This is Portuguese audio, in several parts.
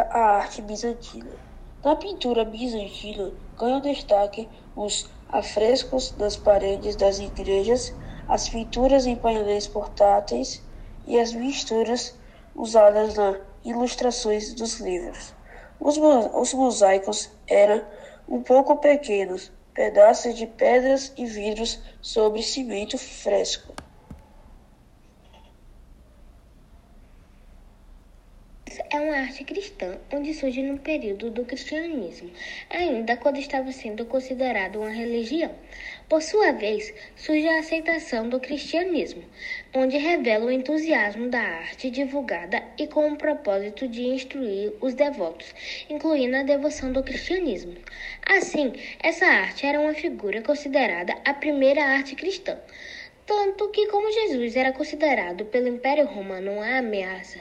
a arte bizantina. Na pintura bizantina ganham destaque os afrescos das paredes das igrejas, as pinturas em painéis portáteis e as misturas usadas nas ilustrações dos livros. Os, os mosaicos eram um pouco pequenos, pedaços de pedras e vidros sobre cimento fresco. É uma arte cristã, onde surge no período do cristianismo, ainda quando estava sendo considerado uma religião. Por sua vez, surge a aceitação do cristianismo, onde revela o entusiasmo da arte divulgada e com o propósito de instruir os devotos, incluindo a devoção do cristianismo. Assim, essa arte era uma figura considerada a primeira arte cristã. Tanto que, como Jesus era considerado pelo Império Romano uma ameaça,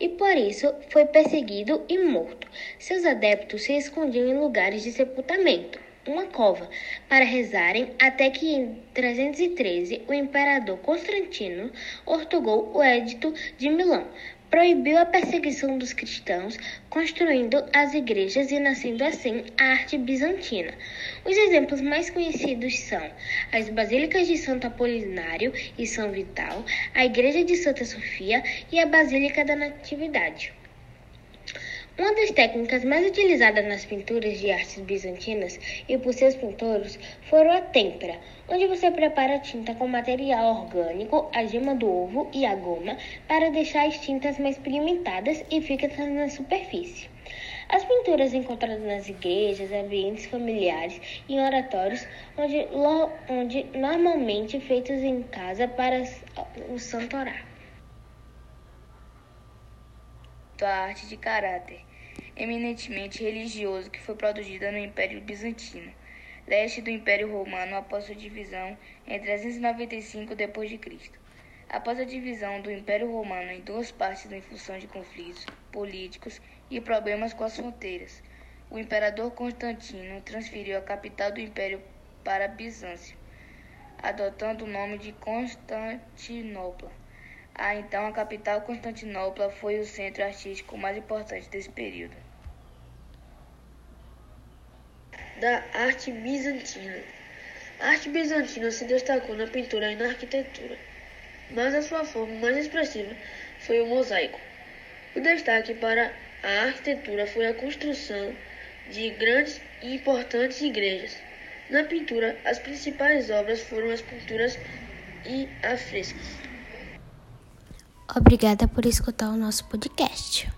e por isso foi perseguido e morto. Seus adeptos se escondiam em lugares de sepultamento, uma cova, para rezarem até que em 313 o imperador Constantino ortogou o Edito de Milão, proibiu a perseguição dos cristãos, construindo as igrejas e nascendo assim a arte bizantina. Os exemplos mais conhecidos são as basílicas de Santo Apolinário e São Vital, a igreja de Santa Sofia e a Basílica da Natividade. Uma das técnicas mais utilizadas nas pinturas de artes bizantinas e por seus pintores foram a têmpera, onde você prepara a tinta com material orgânico, a gema do ovo e a goma para deixar as tintas mais pigmentadas e fixas na superfície. As pinturas encontradas nas igrejas, ambientes familiares e em oratórios, onde, onde normalmente feitos em casa para o santo orar. a arte de caráter, eminentemente religioso, que foi produzida no Império Bizantino, leste do Império Romano após sua divisão em 395 d.C. Após a divisão do Império Romano em duas partes em função de conflitos políticos e problemas com as fronteiras, o imperador Constantino transferiu a capital do império para Bizâncio, adotando o nome de Constantinopla. A então a capital Constantinopla foi o centro artístico mais importante desse período. Da arte bizantina. A arte bizantina se destacou na pintura e na arquitetura, mas a sua forma mais expressiva foi o mosaico. O destaque para a arquitetura foi a construção de grandes e importantes igrejas. Na pintura, as principais obras foram as pinturas e afrescos. Obrigada por escutar o nosso podcast.